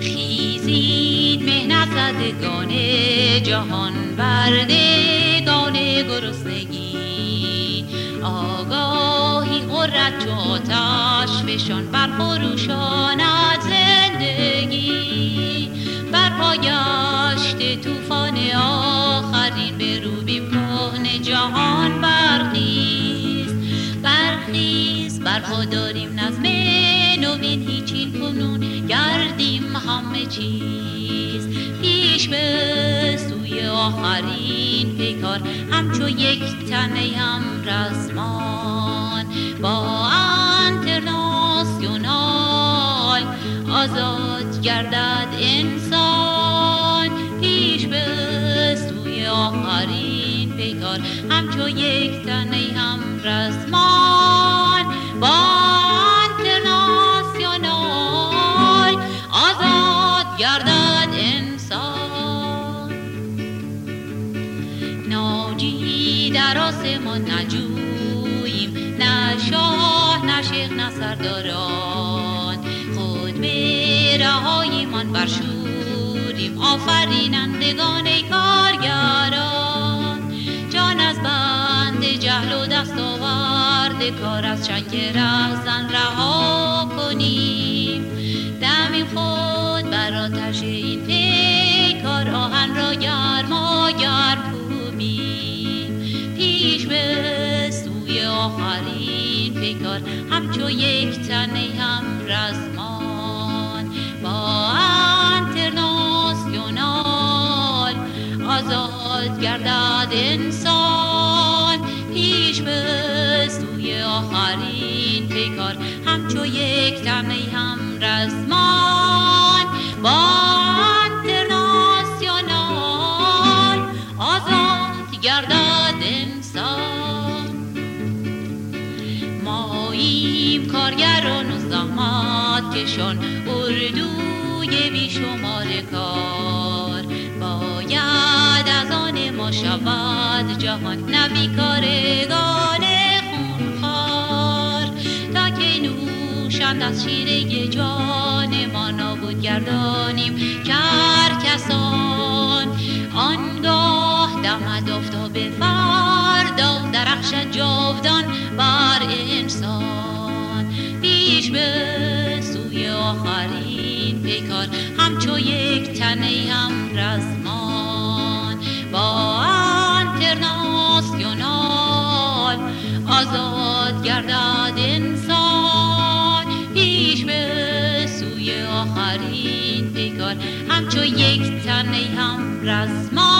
خیزید مهنت زدگان جهان بردگان گرسنگی. آگاهی قررت چو آتش فشان بر خروشاند زندگی. بر پایشت توفان آخرین به برپا داریم نظم نوین هیچین کنون گردیم همه چیز. پیش به سوی آخرین پیکار همچو یک تنه هم رزمان. با انترناسیونال آزاد گردد انسان. پیش به سوی آخرین پیکار همچو یک تنه هم رزمان. در آسمان نجوییم نه شاه نه شیخ نه سرداران خود به رهایمان برشوریم آفرینندگان ای کارگران جان از بند جهل و دست کار از چنگ رهزن رها کنیم. دمیم خود بر آتش این پیکار آهن را گرما گرم کنیم پیش به سوی آخرین پیکار همچو یک تنه هم رزمان. با انترناسیونال آزاد گردد انسان زحمت کشان اردوی بیشمار کار. باید از آن ما شود جهان نبی کارگان خونخوار. تا که نوشند از شیره جان ما نابود گردانیم کر پیکار همچو یک تنه هم رزمان با انترناسیونال آزاد گردد انسان. پیش به سوی آخرین پیکار همچو یک تنه هم رزمان